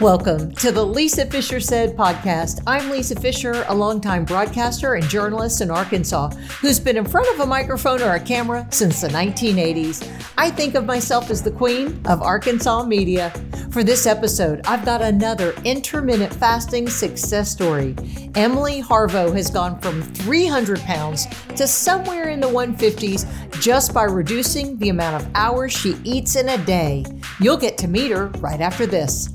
Welcome to the Lisa Fischer Said podcast. I'm Lisa Fischer, a longtime broadcaster and journalist in Arkansas who's been in front of a microphone or a camera since the 1980s. I think of myself as the queen of Arkansas media. For this episode, I've got another intermittent fasting success story. Emily Harveaux has gone from 300 pounds to somewhere in the 150s just by reducing the amount of hours she eats in a day. You'll get to meet her right after this.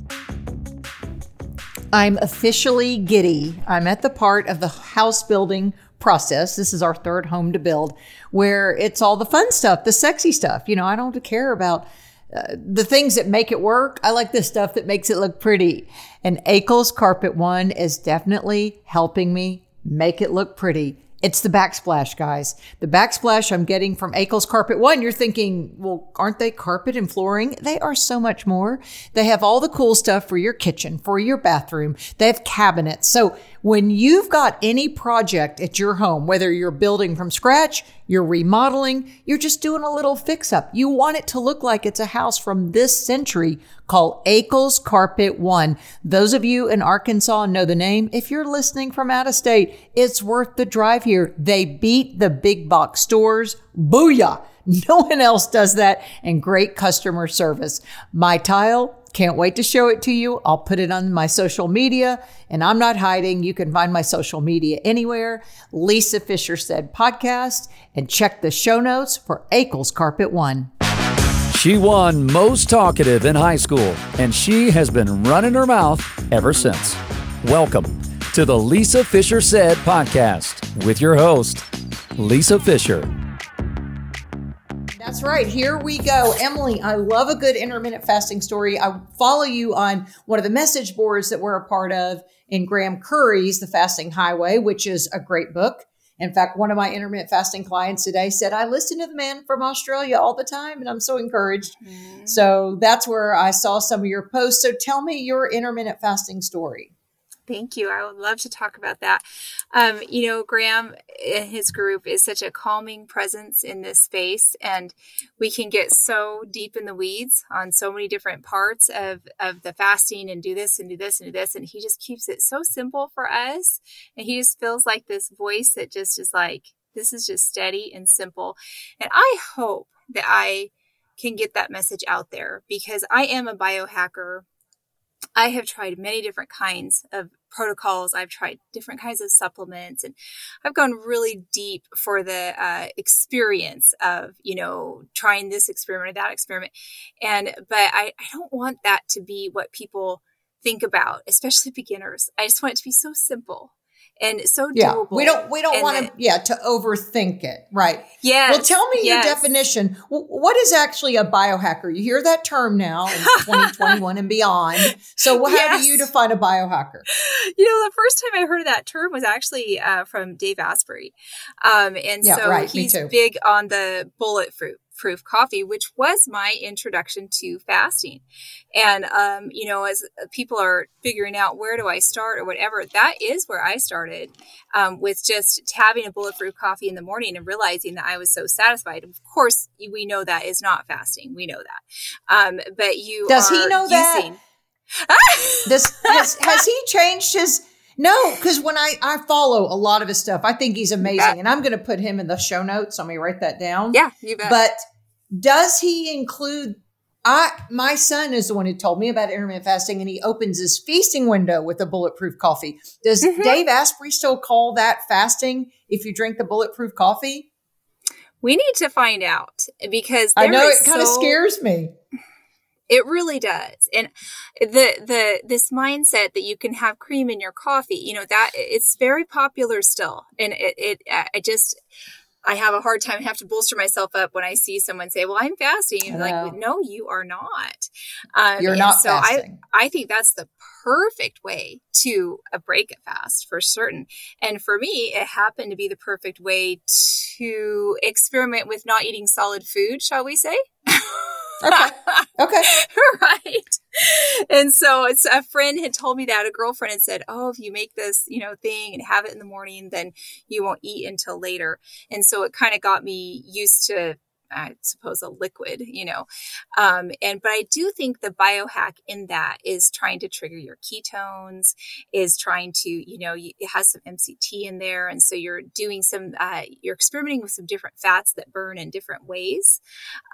I'm officially giddy. I'm at the part of the house building process. This is our third home to build where it's all the fun stuff, the sexy stuff. You know, I don't care about uh, the things that make it work. I like the stuff that makes it look pretty. And Akel's Carpet One is definitely helping me make it look pretty. It's the backsplash, guys. The backsplash I'm getting from Akel's Carpet One. You're thinking, well, aren't they carpet and flooring? They are so much more. They have all the cool stuff for your kitchen, for your bathroom. They have cabinets. So when you've got any project at your home, whether you're building from scratch, you're remodeling, you're just doing a little fix up. You want it to look like it's a house from this century. Call Akel's Carpet One. Those of you in Arkansas know the name. If you're listening from out of state, it's worth the drive here. They beat the big box stores. Booyah! No one else does that and great customer service. My tile, can't wait to show it to you. I'll put it on my social media and I'm not hiding. You can find my social media anywhere. Lisa Fischer said podcast and check the show notes for Akel's Carpet One. She won most talkative in high school and she has been running her mouth ever since. Welcome to the Lisa Fischer Said podcast with your host, Lisa Fischer. That's right. Here we go. Emily, I love a good intermittent fasting story. I follow you on one of the message boards that we're a part of in Graham Currie's The Fasting Highway, which is a great book. In fact, one of my intermittent fasting clients today said, I listen to the man from Australia all the time, and I'm so encouraged. Mm-hmm. So that's where I saw some of your posts. So tell me your intermittent fasting story. Thank you. I would love to talk about that. Um, you know, Graham and his group is such a calming presence in this space, and we can get so deep in the weeds on so many different parts of, of the fasting and do this and do this and do this. And he just keeps it so simple for us. And he just feels like this voice that just is like, this is just steady and simple. And I hope that I can get that message out there because I am a biohacker I have tried many different kinds of protocols. I've tried different kinds of supplements and I've gone really deep for the uh, experience of, you know, trying this experiment or that experiment. And, but I, I don't want that to be what people think about, especially beginners. I just want it to be so simple and so yeah, doable. We don't we don't want to yeah to overthink it, right? Yeah. Well, tell me yes. your definition. What is actually a biohacker? You hear that term now in 2021 and beyond. So, how yes. do you define a biohacker? You know, the first time I heard of that term was actually uh, from Dave Asprey, um, and yeah, so right, he's big on the bulletproof proof coffee, which was my introduction to fasting. And, um, you know, as people are figuring out where do I start or whatever, that is where I started um, with just having a bulletproof coffee in the morning and realizing that I was so satisfied. Of course, we know that is not fasting. We know that. Um, but you does he know using- that? this has, has he changed his no, because when I I follow a lot of his stuff, I think he's amazing, and I'm going to put him in the show notes. Let me write that down. Yeah, you bet. But does he include? I my son is the one who told me about intermittent fasting, and he opens his feasting window with a bulletproof coffee. Does mm-hmm. Dave Asprey still call that fasting if you drink the bulletproof coffee? We need to find out because I know it kind of so, scares me. It really does. And the the this mindset that you can have cream in your coffee, you know, that it's very popular still. And it, it I just I have a hard time, I have to bolster myself up when I see someone say, well, I'm fasting. like, no, you are not. Um, You're not so fasting. I, I think that's the perfect way to a break a fast for certain. And for me, it happened to be the perfect way to experiment with not eating solid food, shall we say? Okay. Okay. right. And so it's a friend had told me that a girlfriend had said, "Oh, if you make this, you know, thing and have it in the morning, then you won't eat until later." And so it kind of got me used to I suppose a liquid, you know. Um, and but I do think the biohack in that is trying to trigger your ketones, is trying to, you know, it has some MCT in there, and so you're doing some, uh, you're experimenting with some different fats that burn in different ways.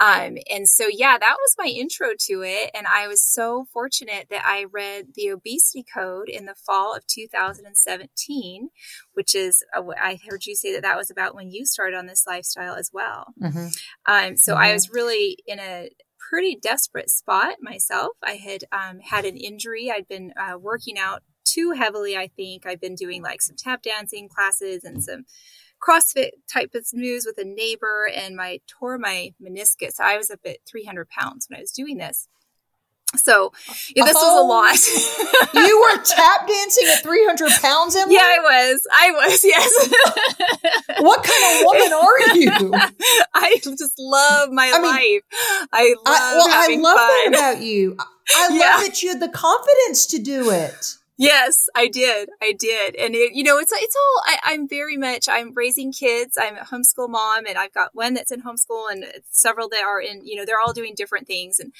Um, and so yeah, that was my intro to it, and I was so fortunate that I read the obesity code in the fall of 2017, which is uh, I heard you say that that was about when you started on this lifestyle as well. Mm-hmm. Um, so mm-hmm. I was really in a pretty desperate spot myself. I had um, had an injury. I'd been uh, working out too heavily, I think. I've been doing like some tap dancing classes and some CrossFit type of moves with a neighbor, and my tore my meniscus. I was up at 300 pounds when I was doing this. So yeah, this oh, was a oh. lot. you were tap dancing at 300 pounds, Emily? Yeah, I was. I was, yes. what kind of woman are you? I just love my I life. I love I, well, I love fun. that about you. I love yeah. that you had the confidence to do it. Yes, I did. I did. And it, you know, it's, it's all, I, am very much, I'm raising kids. I'm a homeschool mom and I've got one that's in homeschool and several that are in, you know, they're all doing different things. And,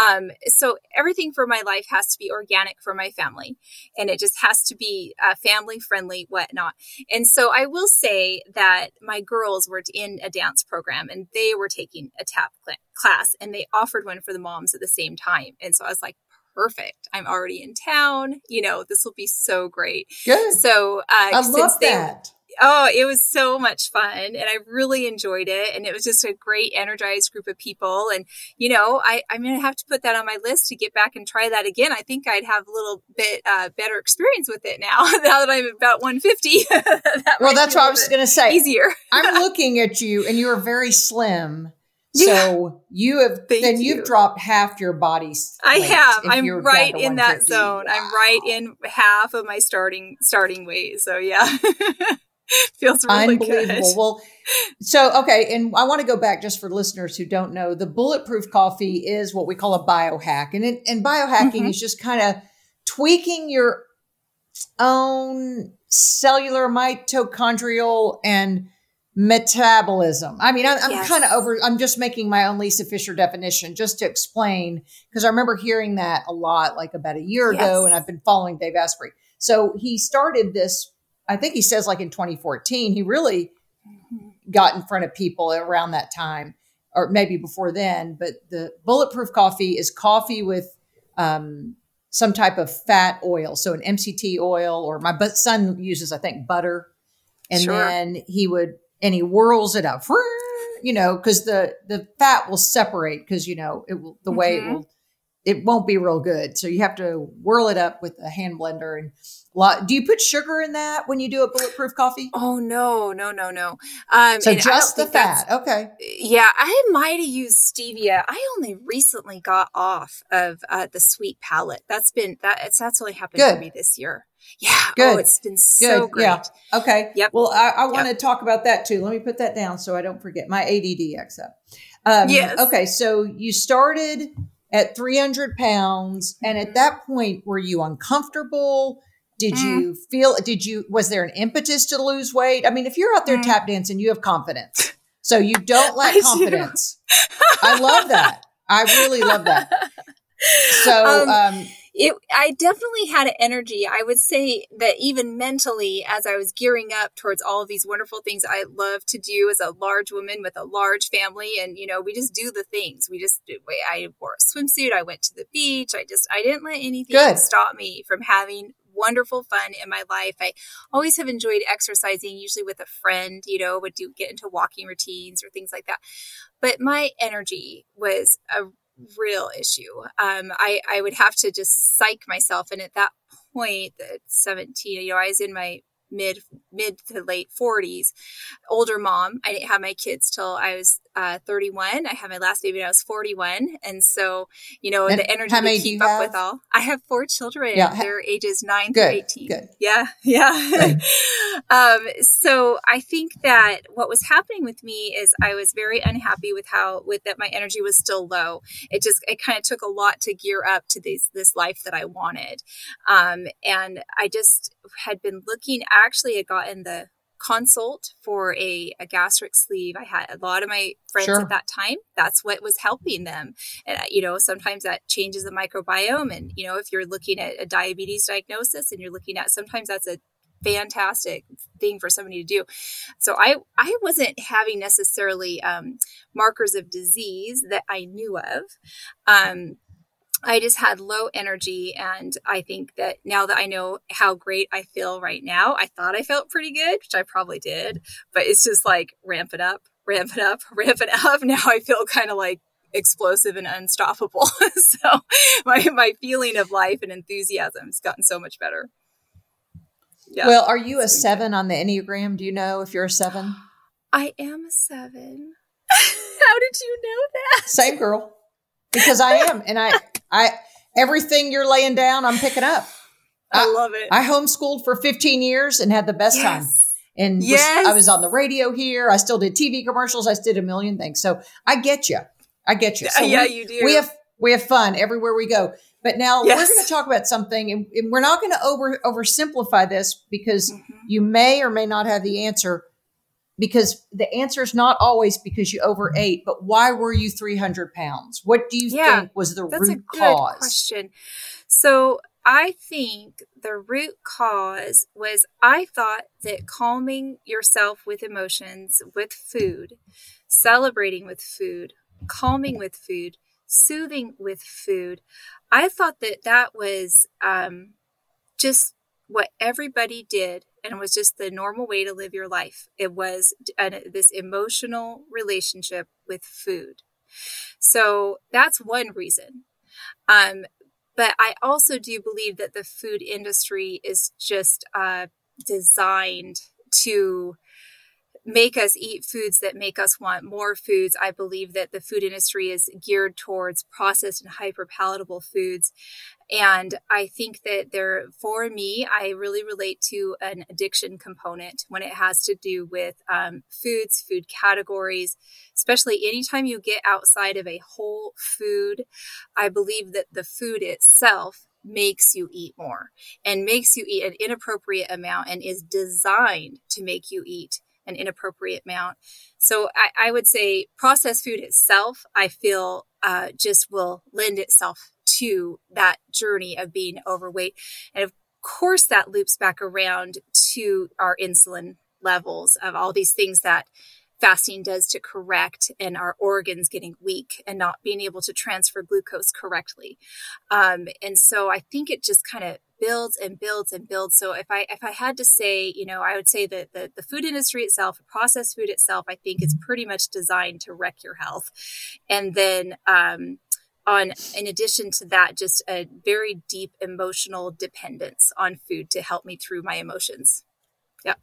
um, so everything for my life has to be organic for my family and it just has to be uh, family friendly, whatnot. And so I will say that my girls were in a dance program and they were taking a tap class and they offered one for the moms at the same time. And so I was like, perfect. I'm already in town. You know, this will be so great. Good. So, uh, I love they, that. Oh, it was so much fun and I really enjoyed it. And it was just a great, energized group of people. And, you know, I, I'm going to have to put that on my list to get back and try that again. I think I'd have a little bit uh, better experience with it now, now that I'm about 150. that well, that's what I was going to say. Easier. I'm looking at you and you are very slim. So you have Thank then you. have dropped half your body's. I have. I'm right in that zone. Wow. I'm right in half of my starting starting weight. So yeah. Feels really unbelievable. Good. Well, so okay, and I want to go back just for listeners who don't know, the bulletproof coffee is what we call a biohack, and it, and biohacking mm-hmm. is just kind of tweaking your own cellular mitochondrial and metabolism. I mean, I, am yes. kind of over, I'm just making my own Lisa Fischer definition just to explain, because I remember hearing that a lot like about a year yes. ago, and I've been following Dave Asprey. So he started this, I think he says like in 2014, he really mm-hmm. got in front of people around that time, or maybe before then. But the bulletproof coffee is coffee with, um, some type of fat oil, so an MCT oil, or my son uses, I think, butter, and sure. then he would and he whirls it up, you know, because the the fat will separate because you know it will the way mm-hmm. it will it won't be real good. So you have to whirl it up with a hand blender and lot. Do you put sugar in that when you do a bulletproof coffee? Oh no, no, no, no. Um, so just the fat. Okay. Yeah, I might have used stevia. I only recently got off of uh, the sweet palate. That's been that. It's that's only happened Good. to me this year. Yeah. Oh, Good. Oh, it's been so Good. great. Yeah. Okay. Yep. Well, I, I want to yep. talk about that too. Let me put that down so I don't forget my ADD up. Um, yes. Okay. So you started at 300 pounds. And at that point, were you uncomfortable? Did mm. you feel, did you, was there an impetus to lose weight? I mean, if you're out there mm. tap dancing, you have confidence. So you don't lack confidence. I love that. I really love that. So, um, um it i definitely had energy i would say that even mentally as i was gearing up towards all of these wonderful things i love to do as a large woman with a large family and you know we just do the things we just i wore a swimsuit i went to the beach i just i didn't let anything Good. stop me from having wonderful fun in my life. I always have enjoyed exercising, usually with a friend, you know, would do get into walking routines or things like that. But my energy was a real issue. Um, I, I would have to just psych myself. And at that point, at 17, you know, I was in my mid mid to late 40s older mom i didn't have my kids till i was uh, 31 i had my last baby when i was 41 and so you know and the energy to keep up have? with all i have four children. Yeah. they're ages 9 good, through 18 good. yeah yeah. Um, so i think that what was happening with me is i was very unhappy with how with that my energy was still low. It just it kind of took a lot to gear up to this this life that i wanted. Um, and i just had been looking actually had gotten the consult for a, a gastric sleeve. I had a lot of my friends Sure. at that time. That's what was helping them. And, you know, sometimes that changes the microbiome. And, you know, if you're looking at a diabetes diagnosis and you're looking at, sometimes that's a fantastic thing for somebody to do. So I, I wasn't having necessarily um, markers of disease that I knew of. Um, I just had low energy. And I think that now that I know how great I feel right now, I thought I felt pretty good, which I probably did, but it's just like ramp it up, ramp it up, ramp it up. Now I feel kind of like explosive and unstoppable. so my, my feeling of life and enthusiasm has gotten so much better. Yeah. Well, are you a seven on the Enneagram? Do you know if you're a seven? I am a seven. How did you know that? Same girl. Because I am. And I, I, everything you're laying down, I'm picking up. I love it. I homeschooled for 15 years and had the best time. yes. And was- Yes. I was on the radio here. I still did TV commercials. I still did a million things. So I get you. I get you. So yeah, we, you do. we have we have fun everywhere we go. But now Yes. we're going to talk about something, and, and we're not going to over oversimplify this because Mhm. you may or may not have the answer. Because the answer is not always because you overate, but why were you 300 pounds? What do you Yeah, think was the That's a root good cause? question. So I think the root cause was I thought that calming yourself with emotions, with food, celebrating with food, calming with food, soothing with food, I thought that that was um, just what everybody did and was just the normal way to live your life. It was an, this emotional relationship with food. So that's one reason. Um, but I also do believe that the food industry is just uh, designed to make us eat foods that make us want more foods. I believe that the food industry is geared towards processed and hyper palatable foods. And I think that there, for me, I really relate to an addiction component when it has to do with um, foods, food categories, especially anytime you get outside of a whole food. I believe that the food itself makes you eat more and makes you eat an inappropriate amount and is designed to make you eat an inappropriate amount. So I, I would say processed food itself, I feel uh, just will lend itself to that journey of being overweight. And of course, that loops back around to our insulin levels of all these things that fasting does to correct and our organs getting weak and not being able to transfer glucose correctly. Um, and so I think it just kind of builds and builds and builds. So if I if I had to say, you know, I would say that the, the food industry itself, processed food itself, I think is pretty much designed to wreck your health. And then um, on in addition to that, just a very deep emotional dependence on food to help me through my emotions. Yeah.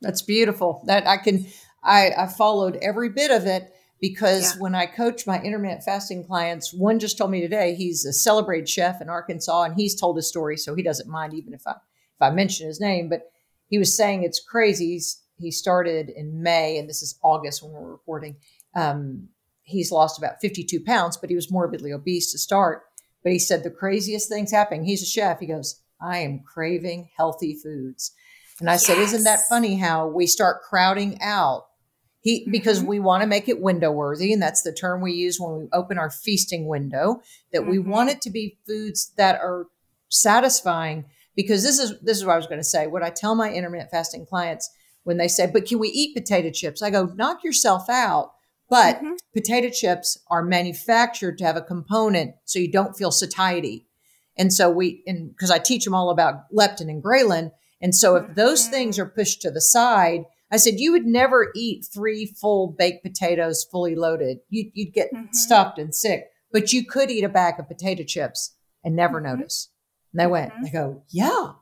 That's beautiful. That I can, I, I followed every bit of it because Yeah. when I coach my intermittent fasting clients, one just told me today he's a celebrated chef in Arkansas and he's told his story, so he doesn't mind even if I if I mention his name. But he was saying it's crazy. He's, he started in May, and this is August when we're recording. Um, he's lost about 52 pounds, but he was morbidly obese to start. But he said the craziest things happening. He's a chef. He goes, I am craving healthy foods. And I said, Isn't that funny how we start crowding out? He because Mhm. we want to make it window worthy, and that's the term we use when we open our feasting window, that we Mhm. want it to be foods that are satisfying. Because this is this is what I was going to say. What I tell my intermittent fasting clients when they say, But can we eat potato chips? I go, knock yourself out. But Mhm. potato chips are manufactured to have a component so you don't feel satiety. And so we, and because I teach them all about leptin and ghrelin. And so if those things are pushed to the side, I said, you would never eat three full baked potatoes fully loaded. You'd, you'd get Mhm. stuffed and sick, but you could eat a bag of potato chips and never Mhm. notice. And they went, Mhm. they go, yeah.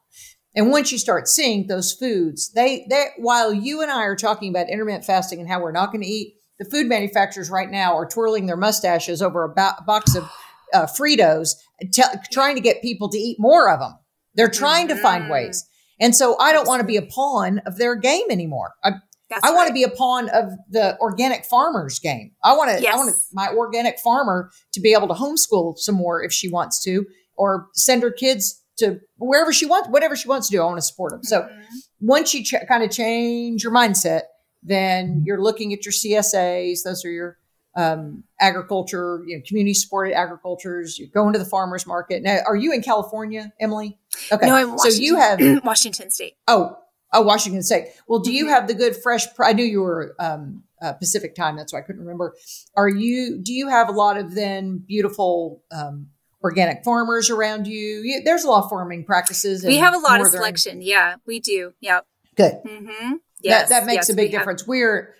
And once you start seeing those foods, they, they, while you and I are talking about intermittent fasting and how we're not going to eat, the food manufacturers right now are twirling their mustaches over a bo- box of uh, Fritos, t- trying to get people to eat more of them. They're trying to find Mhm. ways. And so I don't want to be a pawn of their game anymore. I, That's I want to be a pawn of the organic farmer's game. I want to, I want to, my organic farmer to be able to homeschool some more if she wants to, or send her kids to wherever she wants, whatever she wants to do. I want to support them. So Mhm. once you ch- kind of change your mindset, then you're looking at your CSAs. Those are your um, agriculture, you know, community supported agricultures. You're going to the farmers market. Now, are you in California, Emily? Okay. No, I'm Washington, so you have Washington- State. Oh, oh, Washington State. Well, do you have the good fresh? I knew you were um, uh, Pacific time. That's why I couldn't remember. Are you? Do you have a lot of then beautiful um, organic farmers around you? you? There's a lot of farming practices. We have a lot of selection. Yeah, we do. Yep. Good. Mm-hmm. Yes, that that makes yes, a big we have- difference. We're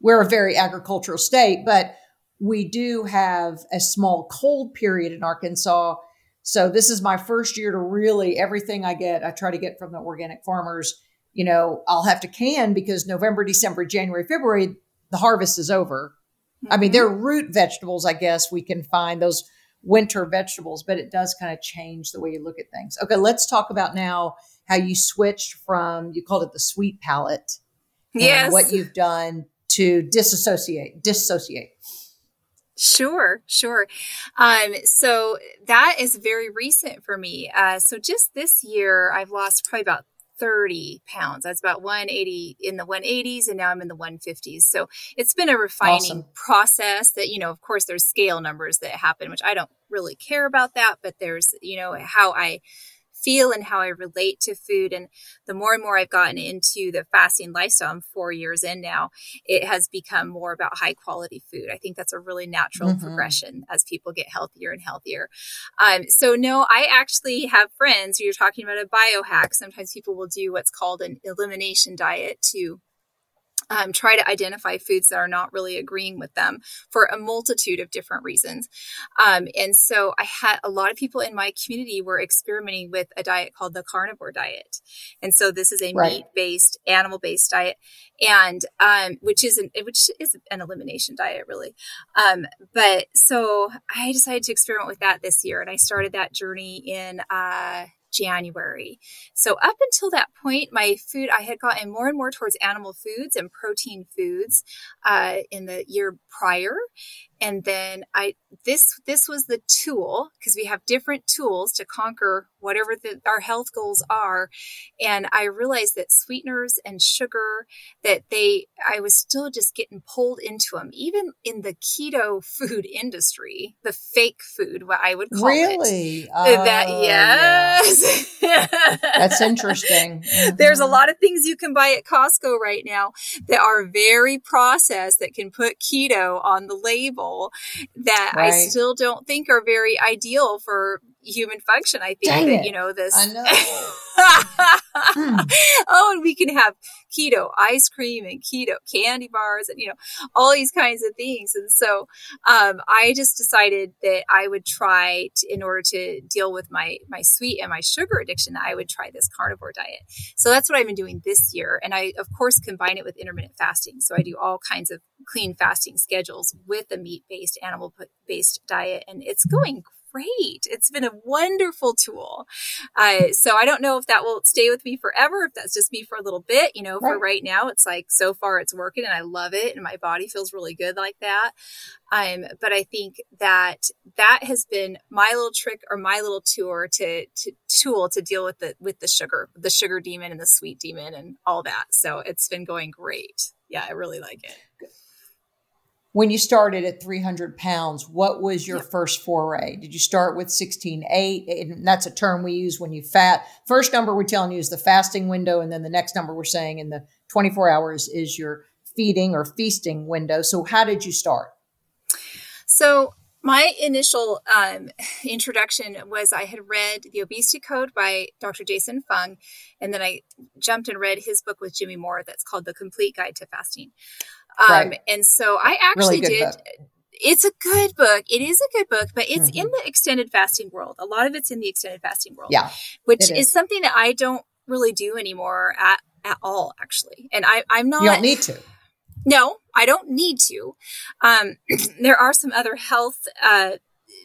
we're a very agricultural state, but we do have a small cold period in Arkansas. So this is my first year to really everything I get, I try to get from the organic farmers. You know, I'll have to can because November, December, January, February, the harvest is over. I mean, Mhm. they're root vegetables, I guess we can find those winter vegetables, but it does kind of change the way you look at things. Okay, let's talk about now how you switched from you called it the sweet palate and yes. what you've done to disassociate, dissociate. Sure, sure. Um, so that is very recent for me. Uh, so just this year, I've lost probably about 30 pounds. That's about 180 in the 180s, and now I'm in the 150s. So it's been a refining Awesome. process that, you know, of course, there's scale numbers that happen, which I don't really care about that, but there's, you know, how I feel and how I relate to food. And the more and more I've gotten into the fasting lifestyle, I'm four years in now, it has become more about high quality food. I think that's a really natural Mhm. progression as people get healthier and healthier. Um, so no, I actually have friends. You're talking about a biohack. Sometimes people will do what's called an elimination diet to um, try to identify foods that are not really agreeing with them for a multitude of different reasons. Um, and so I had a lot of people in my community were experimenting with a diet called the carnivore diet. And so this is a Right. meat based, animal based diet, and um, which is an which is an elimination diet, really. Um, but so I decided to experiment with that this year, and I started that journey in uh, January. So up until that point, my food I had gotten more and more towards animal foods and protein foods uh, in the year prior, and then I this this was the tool because we have different tools to conquer whatever the, our health goals are, and I realized that sweeteners and sugar that they I was still just getting pulled into them, even in the keto food industry, the fake food, what I would call it. Really? that Oh, yeah. yes, That's interesting. There's a Mhm. lot of things you can buy at Costco right now that are very processed that can put keto on the label that I still don't think are very ideal for human function. I think Dang that, it. you know, this. I know. Hmm. oh, and we can have keto ice cream and keto candy bars and, you know, all these kinds of things. And so um, I just decided that I would try to, in order to deal with my, my sweet and my sugar addiction, I would try this carnivore diet. So that's what I've been doing this year. And I, of course, combine it with intermittent fasting. So I do all kinds of clean fasting schedules with a meat based, animal based diet. And it's going great. It's been a wonderful tool. Uh, so I don't know if that will stay with me forever, if that's just me for a little bit. You know, for Right. right now, it's like so far it's working and I love it and my body feels really good like that. Um, but I think that that has been my little trick or my little tour to, to tool to deal with the with the sugar, the sugar demon and the sweet demon and all that. So it's been going great. Yeah, I really like it. When you started at 300 pounds, what was your first foray? Did you start with 16.8? And that's a term we use when you fat. First number we're telling you is the fasting window. And then the next number we're saying in the 24 hours is your feeding or feasting window. So how did you start? So my initial um, introduction was I had read The Obesity Code by Dr. Jason Fung, and then I jumped and read his book with Jimmy Moore that's called The Complete Guide to Fasting. Um, Right. And so I actually Really did. book. It's a good book. It is a good book, but it's Mhm. in the extended fasting world. A lot of it's in the extended fasting world, Yeah. which is. is. something that I don't really do anymore at at all, actually. And I, I'm not. You don't need to. No, I don't need to. Um, there are some other health uh,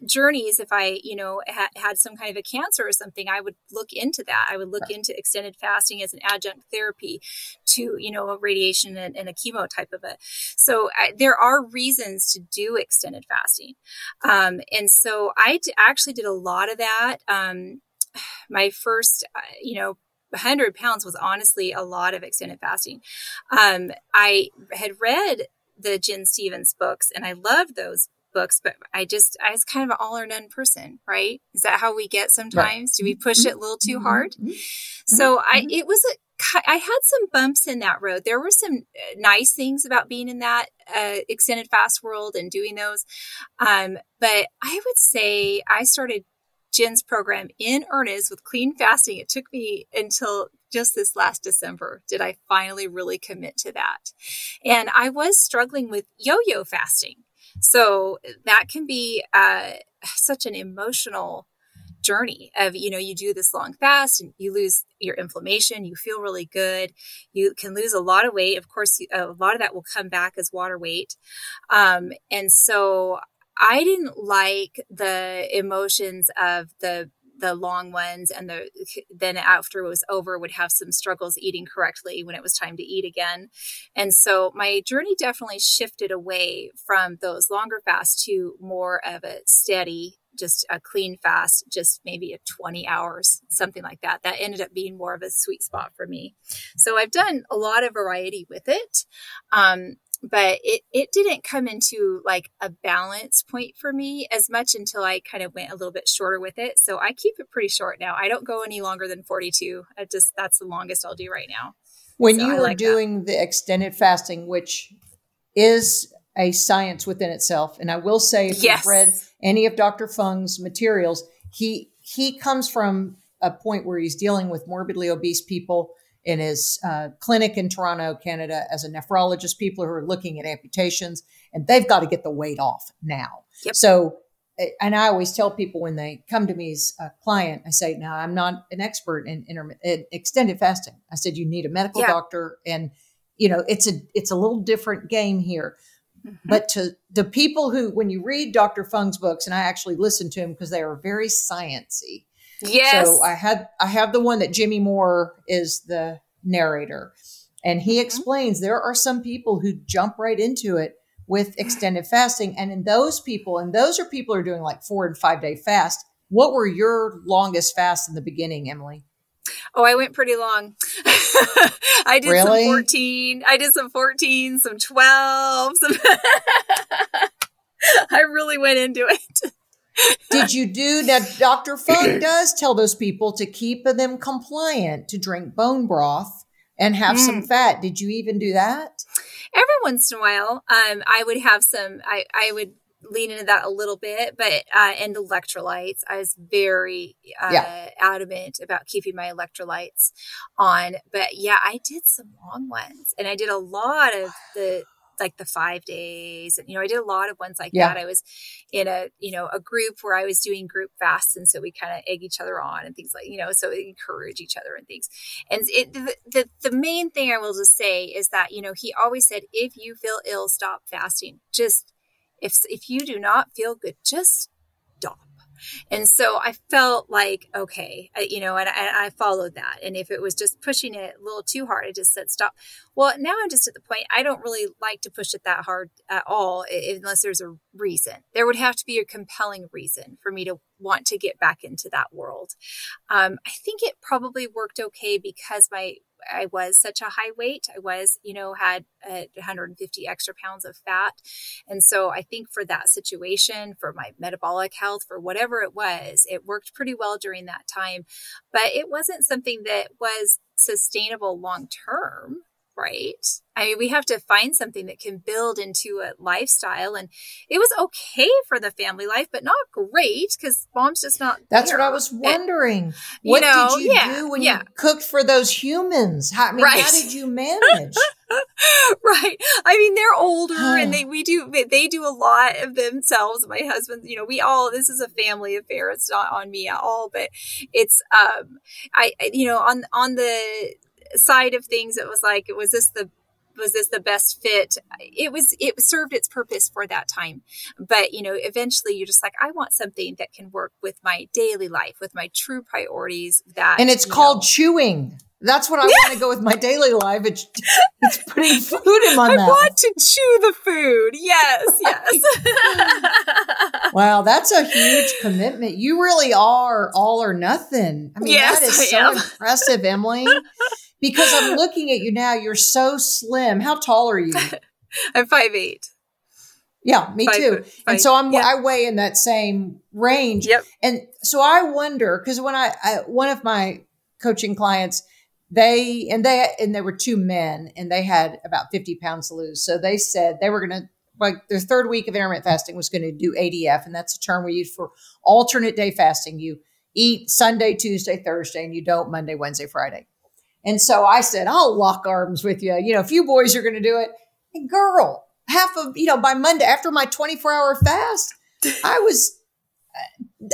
journeys. If I, you know, ha- had some kind of a cancer or something, I would look into that. I would look into extended fasting as an adjunct therapy to, you know, a radiation and, and a chemo type of it. So I, there are reasons to do extended fasting, um, and so I d- actually did a lot of that. Um, my first, uh, you know, 100 pounds was honestly a lot of extended fasting. Um, I had read the Gin Stephens books and I loved those books, but I just, I was kind of an all or none person, right? Is that how we get sometimes? Right. Do we push it a little too hard? Mm-hmm. So I, mm-hmm. it was a, I had some bumps in that road. There were some uh, nice things about being in that uh, extended fast world and doing those. Um, but I would say I started Gin's program in earnest with clean fasting. It took me until just this last December did I finally really commit to that. And I was struggling with yo yo fasting. So that can be uh, such an emotional journey of you know you do this long fast and you lose your inflammation you feel really good you can lose a lot of weight. Of course a lot of that will come back as water weight. Um, and so i didn't like the emotions of the the long ones and the then after it was over would have some struggles eating correctly when it was time to eat again and so my journey definitely shifted away from those longer fasts to more of a steady just a clean fast, just maybe a 20 hours, something like that. That ended up being more of a sweet spot for me. So I've done a lot of variety with it. Um, but it, it didn't come into like a balance point for me as much until I kind of went a little bit shorter with it. So I keep it pretty short now. I don't go any longer than 42. I just, that's the longest I'll do right now. When so you I were like doing that. the extended fasting, which is a science within itself. And I will say, if yes. you've read any of Dr. Fung's materials, he he comes from a point where he's dealing with morbidly obese people in his uh, clinic in Toronto, Canada, as a nephrologist. People who are looking at amputations, and they've got to get the weight off now. Yep. So, and I always tell people when they come to me as a client, I say, "Now I'm not an expert in, intermittent extended fasting." I said, "You need a medical yeah. doctor, and you know it's a it's a little different game here." Mm-hmm. But to the people who, when you read Dr. Fung's books, and I actually listen to him because they are very sciency. Yes. So I had I have the one that Jimmy Moore is the narrator, and he mm-hmm. explains there are some people who jump right into it with extended fasting, and in those people, and those are people who are doing like four and five day fast. What were your longest fasts in the beginning, Emily? Oh, I went pretty long. I did really? some 14. I did some 14, some 12. Some I really went into it. Did you do that? Dr. Fung does tell those people to keep them compliant to drink bone broth and have mm. some fat. Did you even do that? Every once in a while, um, I would have some. I I would lean into that a little bit, but uh, and electrolytes, I was very uh, yeah. adamant about keeping my electrolytes on. But yeah, I did some long ones, and I did a lot of the like the five days and you know i did a lot of ones like yeah. that i was in a you know a group where i was doing group fasts and so we kind of egg each other on and things like you know so encourage each other and things and it the, the the main thing i will just say is that you know he always said if you feel ill stop fasting just if if you do not feel good, just stop. And so I felt like, okay, you know, and I, I, followed that. And if it was just pushing it a little too hard, I just said stop. Well, now I'm just at the point I don't really like to push it that hard at all, unless there's a reason. There would have to be a compelling reason for me to want to get back into that world. Um, I think it probably worked okay because my I was such a high weight. I was, you know, had uh, 150 extra pounds of fat. And so I think for that situation, for my metabolic health, for whatever it was, it worked pretty well during that time. But it wasn't something that was sustainable long term right? I mean, we have to find something that can build into a lifestyle. And it was okay for the family life, but not great because mom's just not. That's there. what I was wondering. And, what know, did you yeah, do when yeah. you cooked for those humans? How, I mean, right. how did you manage? right. I mean, they're older and they, we do, they do a lot of themselves. My husband, you know, we all, this is a family affair. It's not on me at all, but it's, um, I, you know, on, on the, side of things, it was like, was this the was this the best fit it was it served its purpose for that time but you know eventually you're just like i want something that can work with my daily life with my true priorities that and it's called know. chewing That's what I want to go with my daily life. It's, it's putting food in my I mouth. I want to chew the food. Yes, yes. Wow, that's a huge commitment. You really are all or nothing. I mean, Yes, that I so am. impressive, Emily. Because I'm looking at you now. You're so slim. How tall are you? I'm five eight. Yeah, me Five too. foot- and so I'm yeah. I weigh in that same range. Yep. And so I wonder because when I, I one of my coaching clients, they and they and there were two men and they had about 50 pounds to lose. So they said they were gonna like their third week of intermittent fasting was going to do ADF, and that's a term we use for alternate day fasting. You eat Sunday, Tuesday, Thursday, and you don't Monday, Wednesday, Friday. And so I said, I'll lock arms with you. You know, if you boys are going to do it, and girl, half of you know by Monday after my 24 hour fast, I was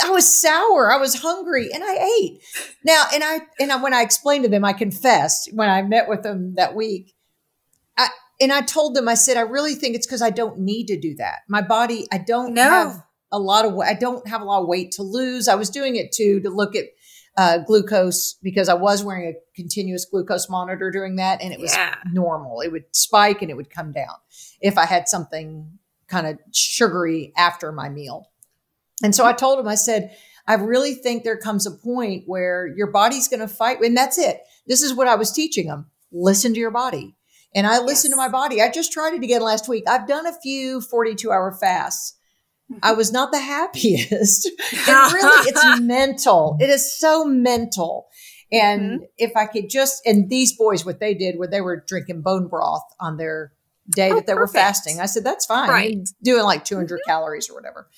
I was sour. I was hungry, and I ate. Now, and I and I, when I explained to them, I confessed when I met with them that week. I and I told them, I said, I really think it's because I don't need to do that. My body, I don't No. have a lot of. I don't have a lot of weight to lose. I was doing it too to look at uh, glucose because I was wearing a continuous glucose monitor during that, and it was Yeah. normal. It would spike and it would come down if I had something kind of sugary after my meal. And so I told him, I said, I really think there comes a point where your body's going to fight. And that's it. This is what I was teaching them listen to your body. And I listened to my body. I just tried it again last week. I've done a few 42 hour fasts. I was not the happiest. and really, it's mental. It is so mental. And mm-hmm. if I could just, and these boys, what they did, where they were drinking bone broth on their day Oh, that they were fasting, I said, that's fine. Right. Doing like 200 mm-hmm. calories or whatever.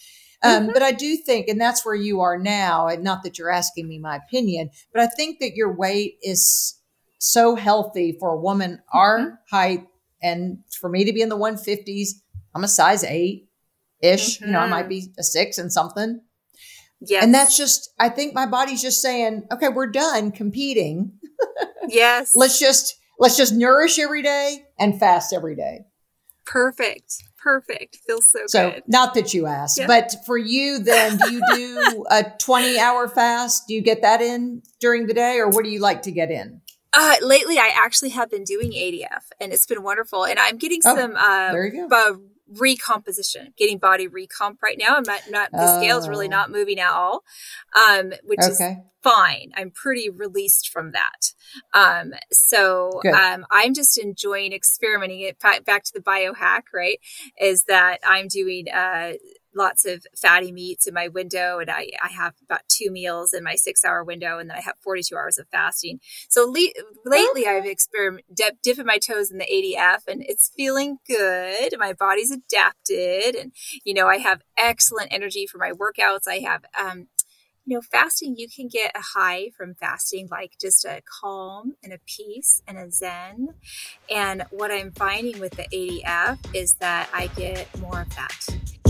Um, mm-hmm. But I do think, and that's where you are now, and not that you're asking me my opinion, but I think that your weight is so healthy for a woman our height. And for me to be in the 150s, I'm a size eight ish. You know, I might be a six and something. Yes. And that's just, I think my body's just saying, okay, we're done competing. yes. Let's just, let's just nourish every day and fast every day. perfect. Perfect. Feels so, So good. not that you asked, Yeah. but for you, then do you do a 20 hour fast? Do you get that in during the day or what do you like to get in? Uh, lately, I actually have been doing ADF, and it's been wonderful. And I'm getting Oh, some uh, there you uh, recomposition, getting body recomp right now. I'm not, not the scale's really Oh. not moving at all, um, which is fine. I'm pretty released from that. Um, so um, I'm just enjoying experimenting. It back back to the biohack, right? Is that I'm doing uh, lots of fatty meats in my window, and I, I have about two meals in my six hour window, and then I have 42 hours of fasting. So le- lately, I've experiment dip, dipping my toes in the ADF, and it's feeling good. My body's adapted, and you know I have excellent energy for my workouts. I have um, you know, fasting, you can get a high from fasting, like just a calm and a peace and a zen. And what I'm finding with the ADF is that I get more of that.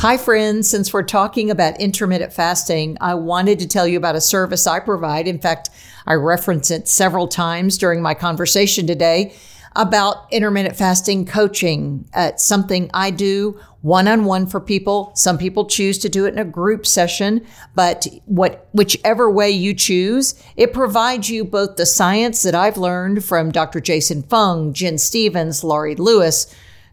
Hi, friends. Since we're talking about intermittent fasting, I wanted to tell you about a service I provide. In fact, I reference it several times during my conversation today about intermittent fasting coaching. Uh, it's something I do one on one for people. Some people choose to do it in a group session, but what, whichever way you choose, it provides you both the science that I've learned from Dr. Jason Fung, Gin Stephens, Laurie Lewis,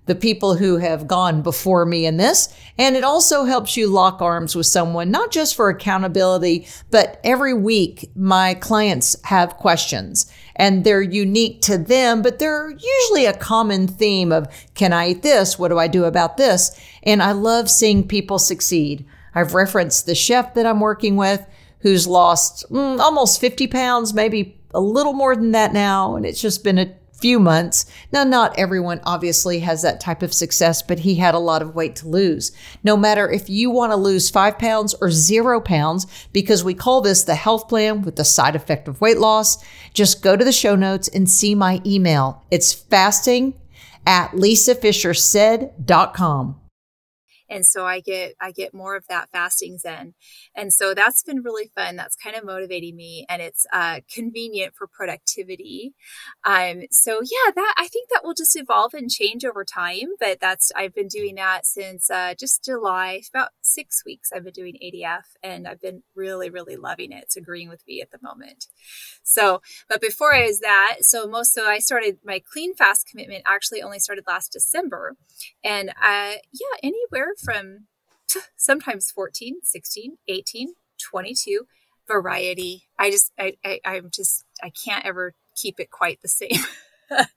the people who have gone before me in this. And it also helps you lock arms with someone, not just for accountability, but every week my clients have questions and they're unique to them, but they're usually a common theme of, can I eat this? What do I do about this? And I love seeing people succeed. I've referenced the chef that I'm working with who's lost mm, almost 50 pounds, maybe a little more than that now. And it's just been a few months. Now, not everyone obviously has that type of success, but he had a lot of weight to lose. No matter if you want to lose five pounds or zero pounds, because we call this the health plan with the side effect of weight loss, just go to the show notes and see my email. It's fasting at lisafischersaid.com. and so I get I get more of that fasting zen, and so that's been really fun. That's kind of motivating me, and it's uh, convenient for productivity. Um, so yeah, that I think that will just evolve and change over time. But that's I've been doing that since uh, just July, about six weeks. I've been doing ADF, and I've been really really loving it. It's agreeing with me at the moment. So, but before I was that, so most so I started my clean fast commitment actually only started last December, and uh, yeah, anywhere from sometimes 14, 16, 18, 22 variety. I just, I, I, I'm just, I can't ever keep it quite the same.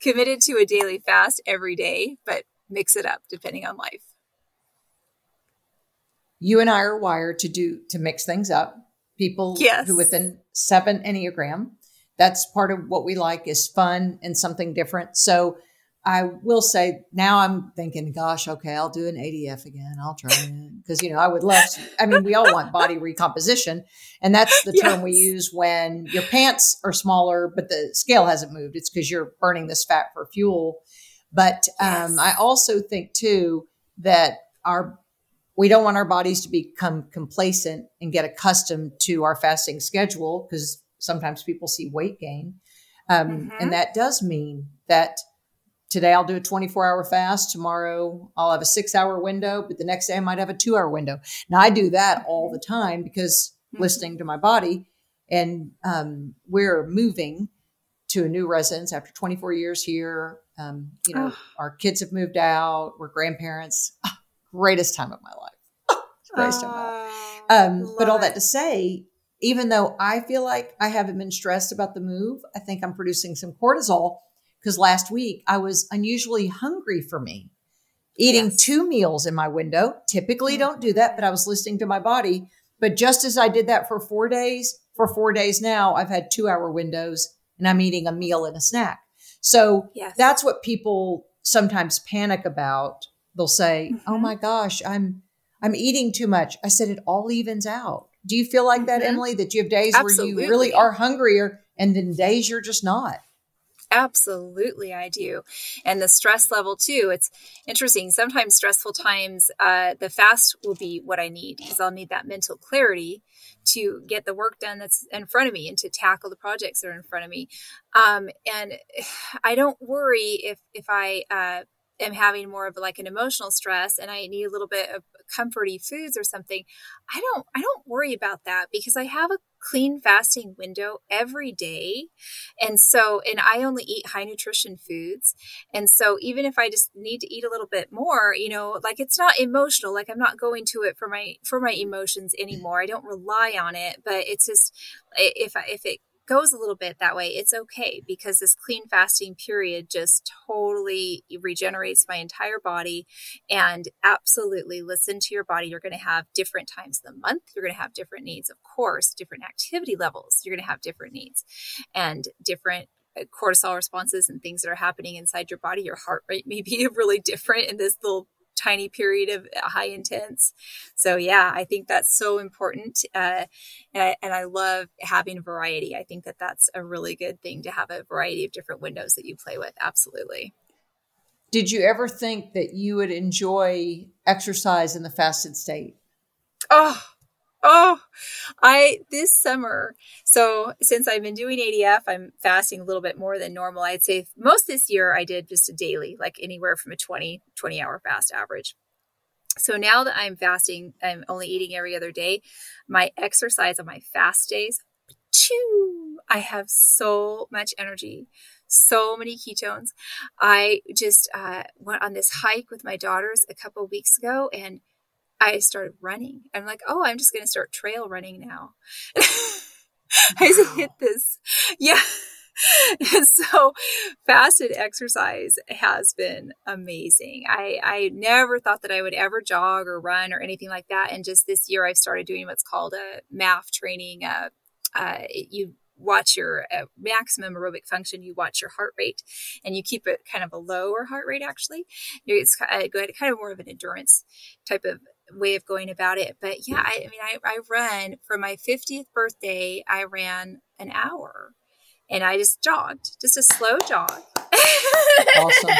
Committed to a daily fast every day, but mix it up depending on life. You and I are wired to do, to mix things up. People yes. who within seven Enneagram, that's part of what we like is fun and something different. So I will say now I'm thinking, gosh, okay, I'll do an ADF again. I'll try it because you know I would love. To, I mean, we all want body recomposition, and that's the yes. term we use when your pants are smaller, but the scale hasn't moved. It's because you're burning this fat for fuel. But um, yes. I also think too that our we don't want our bodies to become complacent and get accustomed to our fasting schedule because sometimes people see weight gain, um, mm-hmm. and that does mean that today I'll do a 24 hour fast. Tomorrow I'll have a six hour window, but the next day I might have a two hour window. Now I do that all the time because mm-hmm. listening to my body and um, we're moving to a new residence after 24 years here. Um, you know, oh. our kids have moved out. We're grandparents. Oh, greatest time of my life. Greatest time of my life. Um, but all that to say, even though I feel like I haven't been stressed about the move, I think I'm producing some cortisol because last week I was unusually hungry for me. Eating yes. two meals in my window. Typically mm-hmm. don't do that, but I was listening to my body. But just as I did that for four days, for four days now, I've had two hour windows and I'm eating a meal and a snack. So yes. that's what people sometimes panic about. They'll say, oh mm-hmm. "Oh my gosh, I'm I'm eating too much." I said it all evens out. Do you feel like that, mm-hmm. Emily? That you have days Absolutely. where you really are hungrier, and then days you're just not. Absolutely, I do. And the stress level too. It's interesting. Sometimes stressful times, uh, the fast will be what I need because I'll need that mental clarity to get the work done that's in front of me and to tackle the projects that are in front of me. Um, and I don't worry if if I uh, am having more of like an emotional stress and I need a little bit of comforty foods or something, I don't I don't worry about that because I have a clean fasting window every day. And so and I only eat high nutrition foods. And so even if I just need to eat a little bit more, you know, like it's not emotional, like I'm not going to it for my for my emotions anymore. I don't rely on it, but it's just if I, if it goes a little bit that way, it's okay because this clean fasting period just totally regenerates my entire body. And absolutely listen to your body. You're going to have different times of the month. You're going to have different needs, of course, different activity levels. You're going to have different needs and different uh, cortisol responses and things that are happening inside your body. Your heart rate may be really different in this little tiny period of high intense. So yeah, I think that's so important. Uh, and, I, and I love having variety. I think that that's a really good thing to have a variety of different windows that you play with. Absolutely. Did you ever think that you would enjoy exercise in the fasted state? Oh, Oh, I this summer. So since I've been doing ADF, I'm fasting a little bit more than normal. I'd say most this year I did just a daily, like anywhere from a 20 20 hour fast average. So now that I'm fasting, I'm only eating every other day. My exercise on my fast days, choo, I have so much energy, so many ketones. I just uh, went on this hike with my daughters a couple weeks ago and I started running. I'm like, oh, I'm just going to start trail running now. Wow. I hit this. Yeah. so fasted exercise has been amazing. I, I never thought that I would ever jog or run or anything like that. And just this year, I've started doing what's called a MAF training. Uh, uh, you watch your uh, maximum aerobic function, you watch your heart rate, and you keep it kind of a lower heart rate. Actually, it's good, kind of more of an endurance type of way of going about it. But yeah, I, I mean, I, I run for my 50th birthday, I ran an hour and I just jogged, just a slow jog. Awesome.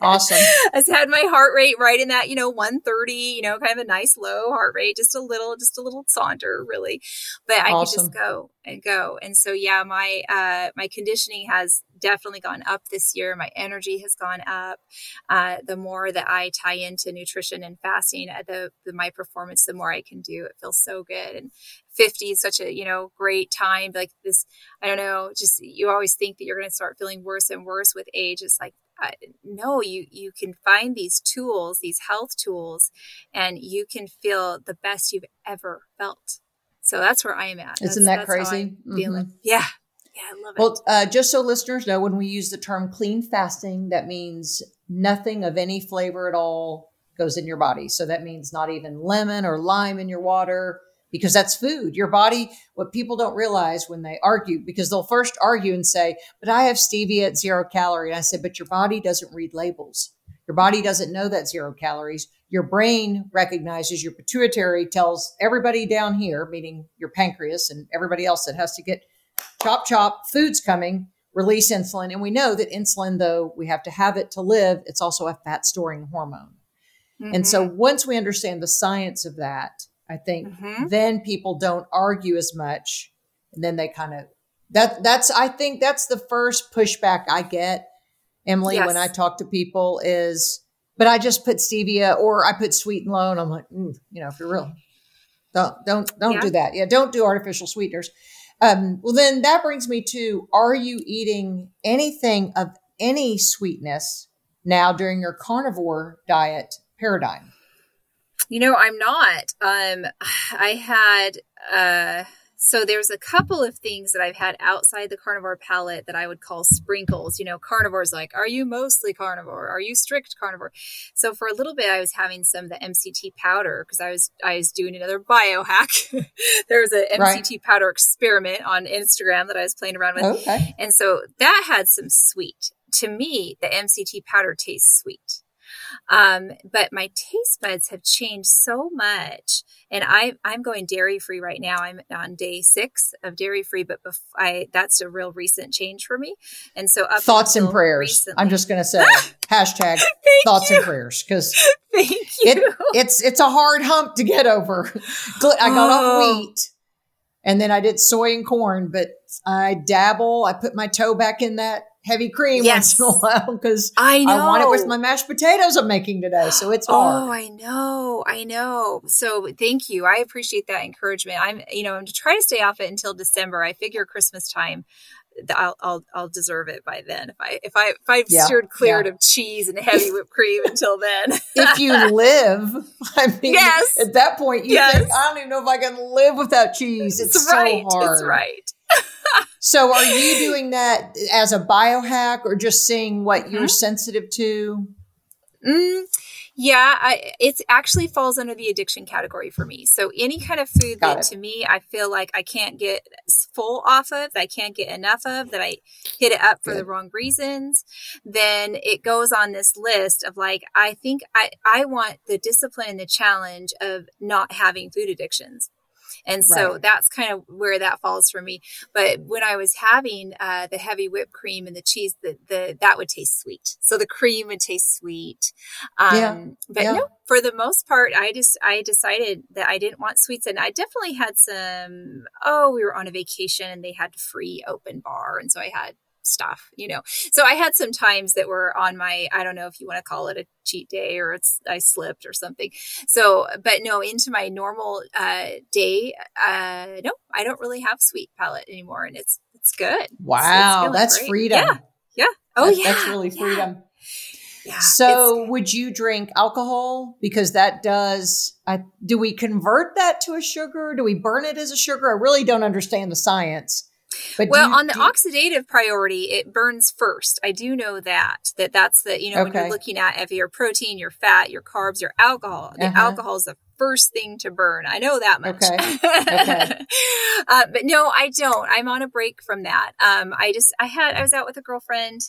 Awesome. I had my heart rate right in that, you know, 130, you know, kind of a nice low heart rate, just a little, just a little saunter really. But I awesome. could just go and go. And so, yeah, my, uh, my conditioning has definitely gone up this year. My energy has gone up. Uh, the more that I tie into nutrition and fasting, uh, the, the my performance, the more I can do. It feels so good. And 50 is such a you know great time. Like this, I don't know. Just you always think that you're going to start feeling worse and worse with age. It's like uh, no, you you can find these tools, these health tools, and you can feel the best you've ever felt. So that's where I am at. Isn't that's, that crazy? Mm-hmm. Yeah, yeah, I love it. Well, uh, just so listeners know, when we use the term clean fasting, that means nothing of any flavor at all goes in your body. So that means not even lemon or lime in your water because that's food. Your body, what people don't realize when they argue, because they'll first argue and say, but I have stevia at zero calorie. And I said, but your body doesn't read labels. Your body doesn't know that zero calories. Your brain recognizes your pituitary tells everybody down here, meaning your pancreas and everybody else that has to get chop, chop, food's coming, release insulin. And we know that insulin, though we have to have it to live, it's also a fat storing hormone. Mm-hmm. And so mm-hmm. once we understand the science of that, I think mm-hmm. then people don't argue as much. And then they kind of, that, that's, I think that's the first pushback I get, Emily, yes. when I talk to people is, but I just put stevia or I put sweet and low. And I'm like, mm, you know, for real, don't, don't, don't yeah. do that. Yeah. Don't do artificial sweeteners. Um, well, then that brings me to are you eating anything of any sweetness now during your carnivore diet paradigm? You know, I'm not. Um, I had, uh, so there's a couple of things that I've had outside the carnivore palette that I would call sprinkles. You know, carnivores like, are you mostly carnivore? Are you strict carnivore? So for a little bit, I was having some of the MCT powder because I was I was doing another biohack. there was an MCT right. powder experiment on Instagram that I was playing around with, okay. and so that had some sweet. To me, the MCT powder tastes sweet. Um, but my taste buds have changed so much. And I, I'm going dairy free right now. I'm on day six of dairy free, but bef- I, that's a real recent change for me. And so thoughts and prayers. Recently, I'm just going to say hashtag thoughts you. and prayers because thank it, it's, it's a hard hump to get over. I got oh. off wheat and then I did soy and corn, but I dabble. I put my toe back in that heavy cream yes. once in a while because I, I want it with my mashed potatoes I'm making today. So it's hard. Oh, I know. I know. So thank you. I appreciate that encouragement. I'm, you know, I'm to try to stay off it until December. I figure Christmas time. I'll, I'll I'll deserve it by then if I if I if I've yeah, steered clear yeah. of cheese and heavy whipped cream until then. if you live, I mean, yes. at that point you yes. think I don't even know if I can live without cheese. It's, it's right. so hard. It's right so are you doing that as a biohack or just seeing what mm-hmm. you're sensitive to? Mm, yeah, I, it actually falls under the addiction category for me. So any kind of food Got that it. to me, I feel like I can't get full off of, that I can't get enough of, that I hit it up for Good. the wrong reasons, then it goes on this list of like, I think I, I want the discipline and the challenge of not having food addictions. And so right. that's kind of where that falls for me. But when I was having uh, the heavy whipped cream and the cheese, the, the that would taste sweet. So the cream would taste sweet. Um, yeah. But yeah. no, for the most part, I just I decided that I didn't want sweets, and I definitely had some. Oh, we were on a vacation and they had free open bar, and so I had stuff, you know. So I had some times that were on my, I don't know if you want to call it a cheat day or it's I slipped or something. So, but no, into my normal uh, day, uh, no, I don't really have sweet palate anymore, and it's it's good. Wow, it's that's great. freedom. Yeah, yeah. Oh yeah, that's really freedom. Yeah. Yeah, so would you drink alcohol because that does I, do we convert that to a sugar do we burn it as a sugar i really don't understand the science but well, you, on the oxidative priority, it burns first. I do know that that that's the you know okay. when you're looking at if your protein, your fat, your carbs, your alcohol, the uh-huh. alcohol is the first thing to burn. I know that much. Okay. okay. uh, but no, I don't. I'm on a break from that. Um, I just I had I was out with a girlfriend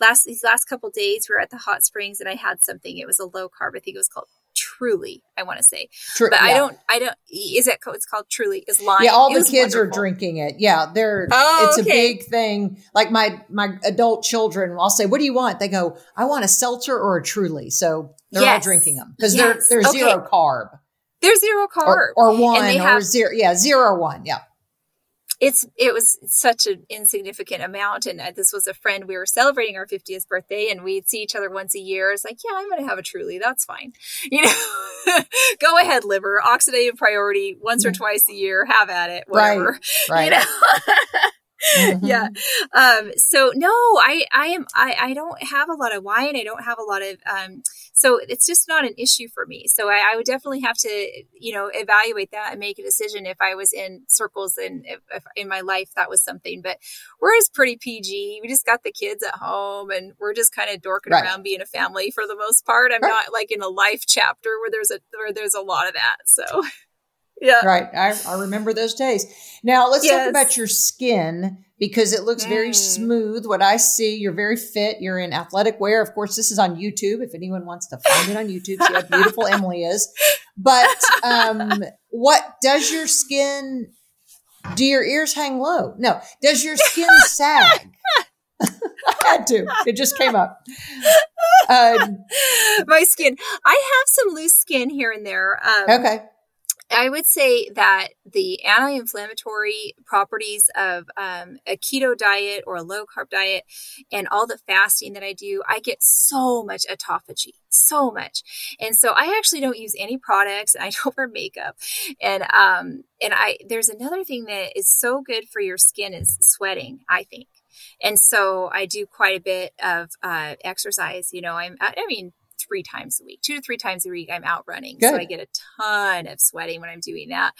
last these last couple days. We were at the hot springs and I had something. It was a low carb. I think it was called Truly, I want to say, True, but I don't. I don't. Is it? It's called Truly. Is lime. Yeah, all It the kids are drinking it. Yeah, they're Oh, it's a big thing. Like my my adult children, I'll say, "What do you want?" They go, "I want a seltzer or a Truly." So they're all drinking them because Yes. they're they're Okay. zero carb They're zero carb. or, or one they or have- zero. Yeah, zero or one. Yeah, it's it was such an insignificant amount and uh, this was a friend we were celebrating our 50th birthday and we'd see each other once a year. It's like yeah i'm gonna have a truly that's fine. You know? Go ahead liver oxidative priority once or twice a year have at it Right, whatever. Right. you know Mhm. yeah. Um so no i i am i i don't have a lot of wine. I don't have a lot of um so it's just not an issue for me. So I, I would definitely have to you know evaluate that and make a decision if i was in circles and if, if in my life that was something. But we're just pretty pg we just got the kids at home and we're just kind of dorking Right. around being a family for the most part. I'm Right. not like in a life chapter where there's a where there's a lot of that so yeah right. I, I remember those days. Now let's Yes. talk about your skin because it looks very Mm. smooth. What I see, you're very fit. You're in athletic wear. Of course, this is on YouTube. If anyone wants to find it on YouTube, see how beautiful Emily is. But um, what does your skin? Do your ears hang low? No. Does your skin sag? I had to. It just came up. Uh, my skin i have some loose skin here and there um, okay. I would say that the anti-inflammatory properties of um, a keto diet or a low carb diet and all the fasting that I do, I get so much autophagy, so much. And so I actually don't use any products and I don't wear makeup. And um and I there's another thing that is so good for your skin is sweating, I think. And so I do quite a bit of uh, exercise. You know, I'm I mean three times a week, two to three times a week, I'm out running. So I get a ton of sweating when I'm doing that.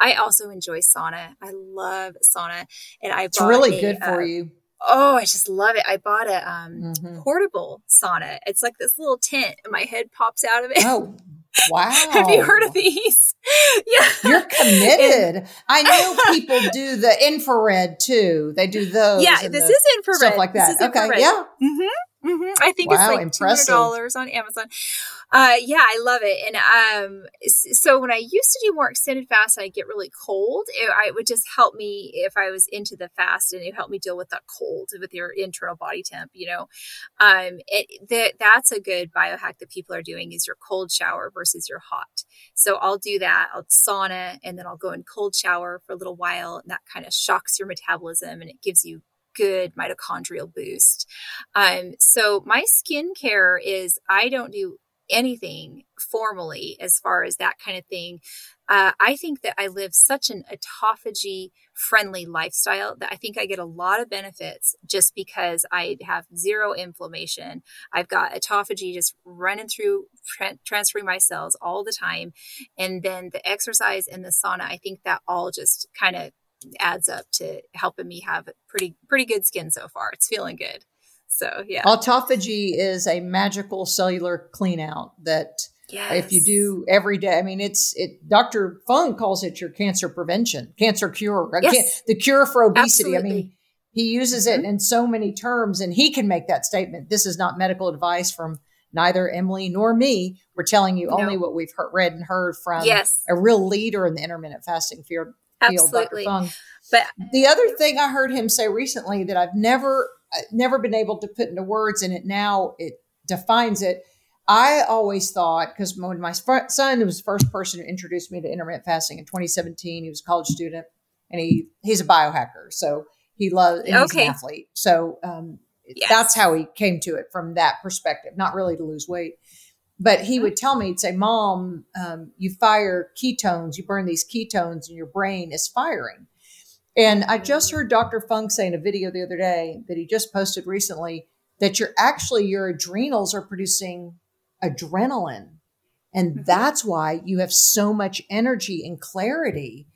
I also enjoy sauna. I love sauna. And I It's really a, good for uh, you. Oh, I just love it. I bought a um, Mhm. portable sauna. It's like this little tent and my head pops out of it. Oh, wow. Have you heard of these? yeah. You're committed. I know people do the infrared too. They do those. Yeah, this the is infrared. stuff like that. Okay, infrared. yeah. hmm hmm I think Wow, it's like two impressive. hundred dollars on Amazon. Uh, yeah, I love it. And um, so when I used to do more extended fast, and I get really cold. It, I it would just help me if I was into the fast, and it helped me deal with that cold with your internal body temp. You know, um, it, that that's a good biohack that people are doing is your cold shower versus your hot. So I'll do that. I'll sauna, and then I'll go in cold shower for a little while, and that kind of shocks your metabolism, and it gives you good mitochondrial boost. Um, so my skincare is I don't do anything formally as far as that kind of thing. Uh, I think that I live such an autophagy friendly lifestyle that I think I get a lot of benefits just because I have zero inflammation. I've got autophagy just running through, tra- transferring my cells all the time. And then the exercise and the sauna, I think that all just kind of adds up to helping me have pretty pretty good skin so far. It's feeling good. So yeah. Autophagy is a magical cellular clean out that if you do every day, I mean, it's it. Dr. Fung calls it your cancer prevention, cancer cure, Yes. the cure for obesity. I mean, he uses it mm-hmm. in so many terms, and he can make that statement. This is not medical advice from neither Emily nor me. We're telling you No. only what we've heard, read and heard from Yes. a real leader in the intermittent fasting field. Field. Absolutely. Fung. But The other thing I heard him say recently that I've never never been able to put into words, and it now it defines it. I always thought because when my son was the first person who introduced me to intermittent fasting in 2017, he was a college student, and he he's a biohacker, so he loves and he's Okay. an athlete. So um, Yes. that's how he came to it from that perspective, not really to lose weight. But he would tell me, he'd say, Mom, um, you fire ketones, you burn these ketones, and your brain is firing. And I just heard Dr. Fung say in a video the other day that he just posted recently that you're actually, your adrenals are producing adrenaline. And Mhm. that's why you have so much energy and clarity.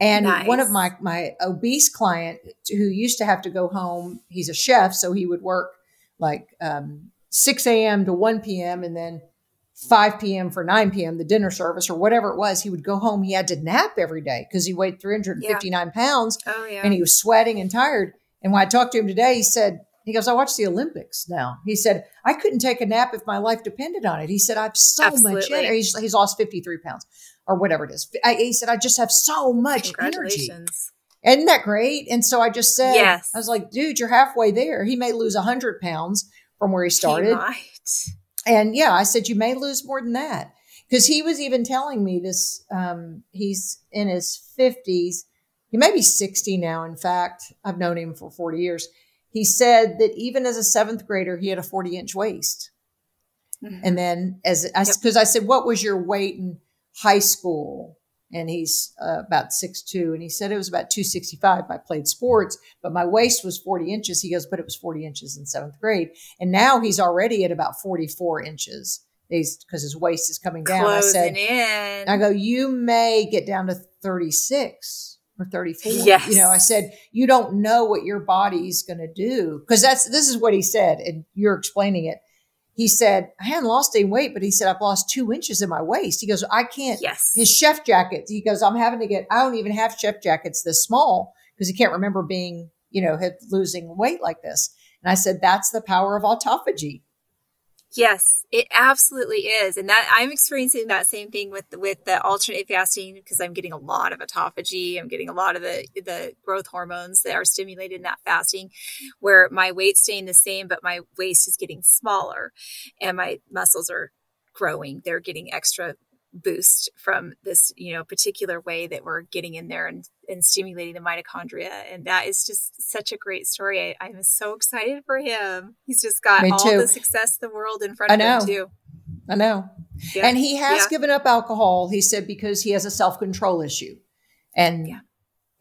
And one of my, my obese client who used to have to go home, he's a chef, so he would work like um, 6 a.m. to 1 p.m. and then 5 p.m. for 9 p.m., the dinner service or whatever it was. He would go home. He had to nap every day because he weighed 359 pounds oh yeah. and he was sweating and tired. And when I talked to him today, he said He goes, I watch the Olympics now. He said, I couldn't take a nap if my life depended on it. He said, I have so Absolutely. much energy. He's, he's lost 53 pounds or whatever it is. I, he said, I just have so much energy. Isn't that great? And so I just said, Yes. I was like, dude, you're halfway there. He may lose 100 pounds from where he He started. might. And yeah, I said, you may lose more than that. Because he was even telling me this. Um, he's in his 50s. He may be 60 now, in fact. I've known him for 40 years. He said that even as a seventh grader, he had a 40 inch waist. Mhm. And then, as I, Yep. because I said, what was your weight in high school? And he's uh, about 6'2. And he said it was about 265. I played sports, but my waist was 40 inches. He goes, but it was 40 inches in seventh grade. And now he's already at about 44 inches He's because his waist is coming down. I said, Closing in. I go, you may get down to 36 or 34. Yes. You know, I said, you don't know what your body's going to do. Cause that's, this is what he said. And you're explaining it. He said, I hadn't lost any weight, but he said, I've lost two inches in my waist. He goes, I can't, yes. his chef jackets. He goes, I'm having to get, I don't even have chef jackets this small because he can't remember being, you know, losing weight like this. And I said, that's the power of autophagy. Yes, it absolutely is, and that I'm experiencing that same thing with with the alternate fasting because I'm getting a lot of autophagy. I'm getting a lot of the the growth hormones that are stimulated in that fasting, where my weight's staying the same, but my waist is getting smaller, and my muscles are growing. They're getting extra boost from this you know particular way that we're getting in there and, and stimulating the mitochondria and that is just such a great story I, i'm so excited for him he's just got all the success in the world in front of him too I know. Yeah. And he has Yeah. given up alcohol, he said, because he has a self control issue. And Yeah.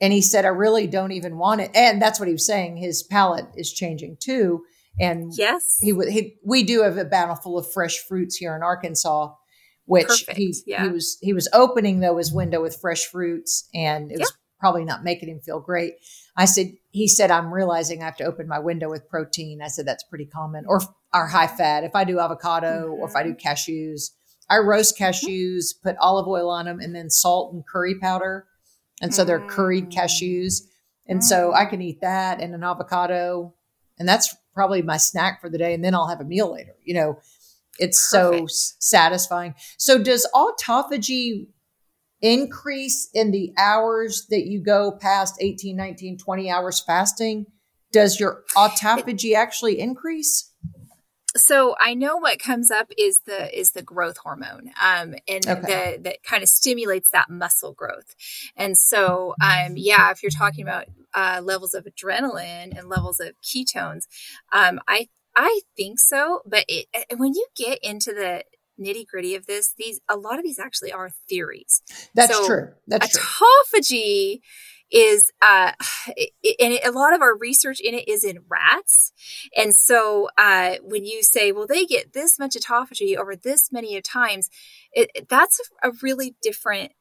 and he said, I really don't even want it. And that's what he was saying. His palate is changing too. And yes he would he, we do have a bountiful of fresh fruits here in Arkansas, which Perfect, he yeah. he was he was opening though his window with fresh fruits and it was probably not making him feel great. I said he said I'm realizing I have to open my window with protein. I said that's pretty common or or high fat. If I do avocado or if I do Mm-hmm. cashews, I roast cashews, put olive oil on them, and then salt and curry powder, and so they're curried Mm. cashews. And so I Mm. can eat that and an avocado, and that's probably my snack for the day. And then I'll have a meal later. You know, it's so Perfect. s- satisfying. So does autophagy increase in the hours that you go past 18, 19, 20 hours fasting? Does your autophagy actually increase? so i know what comes up is the is the growth hormone um and Okay. the that kind of stimulates that muscle growth and so um yeah if you're talking about uh levels of adrenaline and levels of ketones um i i think so but it, when you get into the nitty gritty of this these a lot of these actually are theories That's So, true. That's true. autophagy is uh it, and it, a lot of our research in it is in rats and so uh when you say well they get this much autophagy over this many times it, that's a, a really different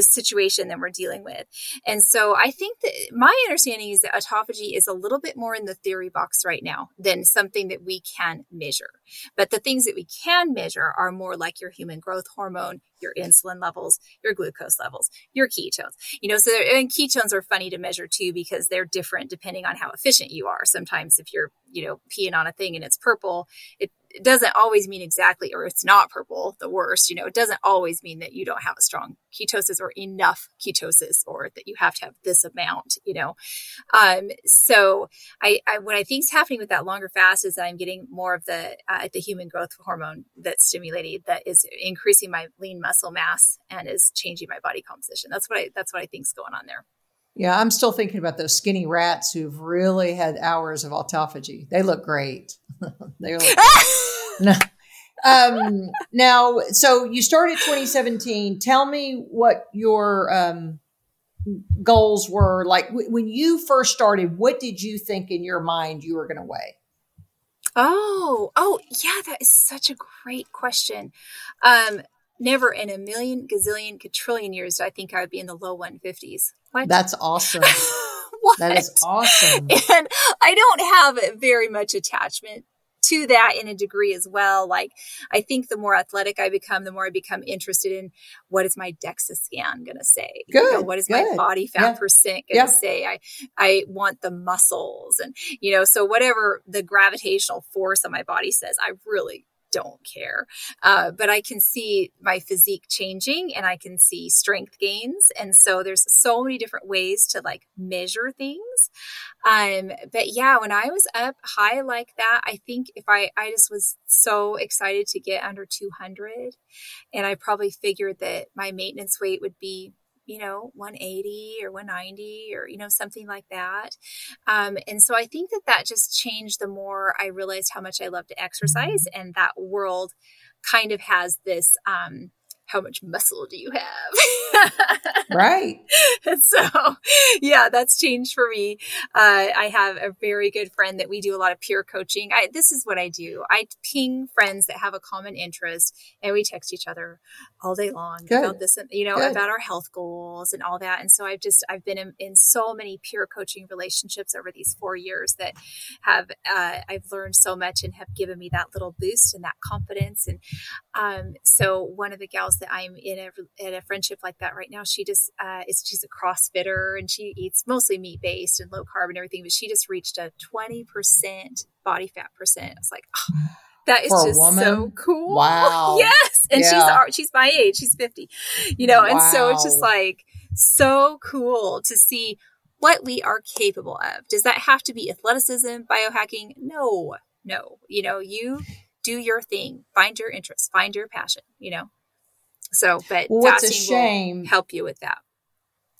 situation that we're dealing with. And so i think that my understanding is that autophagy is a little bit more in the theory box right now than something that we can measure. But the things that we can measure are more like your human growth hormone your insulin levels your glucose levels your ketones. You know so and ketones are funny to measure too because they're different depending on how efficient you are. Sometimes if you're you know peeing on a thing and it's purple it, it doesn't always mean exactly or it's not purple the worst you know it doesn't always mean that you don't have a strong ketosis or enough ketosis or that you have to have this amount you know. Um so i, I what i think is happening with that longer fast is that i'm getting more of the uh, the human growth hormone that's stimulated that is increasing my lean muscle mass and is changing my body composition. That's what i that's what i think is going on there Yeah, I'm still thinking about those skinny rats who've really had hours of autophagy. They look great. they look no. um, now, so you started 2017. Tell me what your um, goals were. Like w- when you first started, what did you think in your mind you were going to weigh? Oh, oh, yeah, that is such a great question. Um, never in a million, gazillion, quadrillion years did I think I would be in the low 150s. What? That's awesome. what? That is awesome. And I don't have very much attachment to that in a degree as well. Like I think the more athletic I become, the more I become interested in what is my DEXA scan going to say? Good. You know, what is good. my body fat yeah. percent going to yeah. say? I, I want the muscles and, you know, so whatever the gravitational force of my body says, I really don't care. Uh, but I can see my physique changing and I can see strength gains. And so there's so many different ways to like measure things. Um, but yeah, when I was up high like that, I think if I, I just was so excited to get under 200 and I probably figured that my maintenance weight would be you know 180 or 190 or you know something like that. Um, and so i think that that just changed the more i realized how much i love to exercise and that world kind of has this um, how much muscle do you have? right. And so, yeah, that's changed for me. Uh, I have a very good friend that we do a lot of peer coaching. I, this is what I do. I ping friends that have a common interest and we text each other all day long good. about this, you know, good. about our health goals and all that. And so I've just, I've been in, in so many peer coaching relationships over these four years that have, uh, I've learned so much and have given me that little boost and that confidence. And um, so one of the gals that I'm in a, in a friendship like that right now. She just uh, is she's a CrossFitter and she eats mostly meat based and low carb and everything, but she just reached a 20% body fat percent. I was like, oh, that is just so cool. Wow. yes. And yeah. she's she's my age. She's 50. You know, wow. and so it's just like so cool to see what we are capable of. Does that have to be athleticism, biohacking? No. No. You know, you do your thing, find your interest, find your passion, you know. So, but what's a shame help you with that.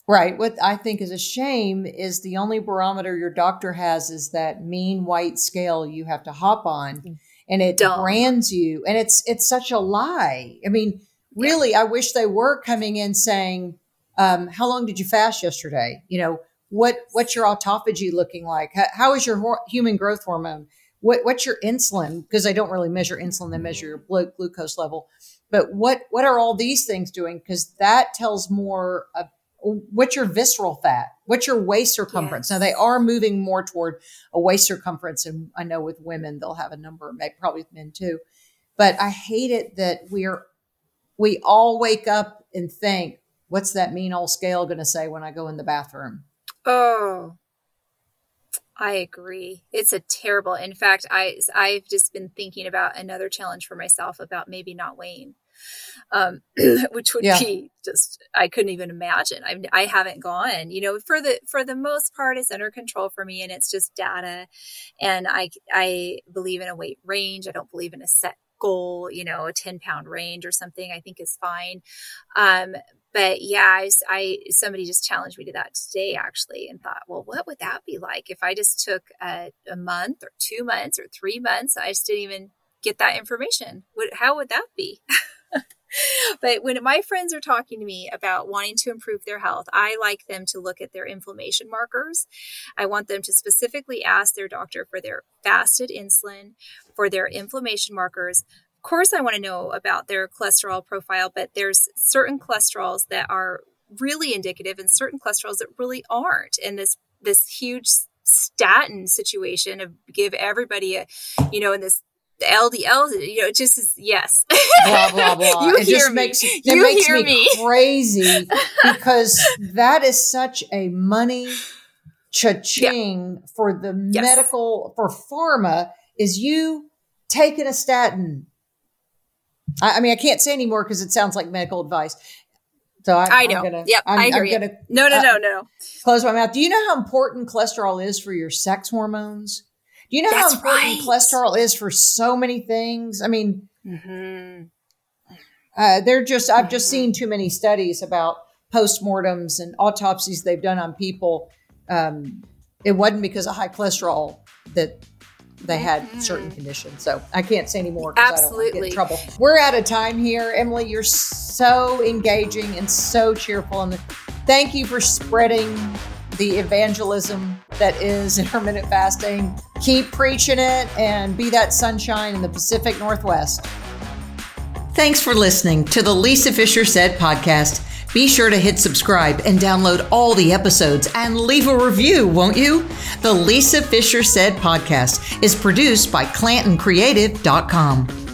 Right. What I think is a shame is the only barometer your doctor has is that mean white scale you have to hop on mm. and it Dumb. brands you. And it's it's such a lie. I mean, really, yeah. I wish they were coming in saying, um, how long did you fast yesterday? You know, what what's your autophagy looking like? how, how is your ho- human growth hormone? What what's your insulin? Because they don't really measure insulin; they measure your blood glucose level. But what what are all these things doing? Because that tells more of what's your visceral fat, what's your waist circumference. Yes. Now they are moving more toward a waist circumference, and I know with women they'll have a number, maybe probably with men too. But I hate it that we're we all wake up and think, what's that mean old scale going to say when I go in the bathroom? Oh, I agree. It's a terrible. In fact, I I've just been thinking about another challenge for myself about maybe not weighing, um, which would yeah. be just I couldn't even imagine. I I haven't gone. You know, for the for the most part, it's under control for me, and it's just data. And I I believe in a weight range. I don't believe in a set goal, you know, a 10 pound range or something, I think is fine. Um, but yeah, I, I, somebody just challenged me to that today actually, and thought, well, what would that be like if I just took a, a month or two months or three months? I just didn't even get that information. What, how would that be? but when my friends are talking to me about wanting to improve their health, I like them to look at their inflammation markers. I want them to specifically ask their doctor for their fasted insulin, for their inflammation markers, course, I want to know about their cholesterol profile, but there's certain cholesterols that are really indicative and certain cholesterols that really aren't. And this this huge statin situation of give everybody a, you know, in this LDL, you know, it just is yes. Blah blah blah. you it hear just me. makes it you makes me, me crazy because that is such a money cha-ching yeah. for the yes. medical for pharma is you taking a statin I, I mean, I can't say anymore because it sounds like medical advice. So I, I know. I'm gonna, yep, I'm, I hear I'm gonna, No, no, uh, no, no. Close my mouth. Do you know how important cholesterol is for your sex hormones? Do you know That's how important right. cholesterol is for so many things? I mean, mm-hmm. uh, they're just, I've just seen too many studies about postmortems and autopsies they've done on people. Um, it wasn't because of high cholesterol that they had mm-hmm. certain conditions. So I can't say anymore because I don't want to get in trouble. We're out of time here. Emily, you're so engaging and so cheerful. And thank you for spreading the evangelism that is intermittent fasting. Keep preaching it and be that sunshine in the Pacific Northwest. Thanks for listening to the Lisa Fischer Said podcast. Be sure to hit subscribe and download all the episodes and leave a review, won't you? The Lisa Fischer Said podcast is produced by ClantonCreative.com.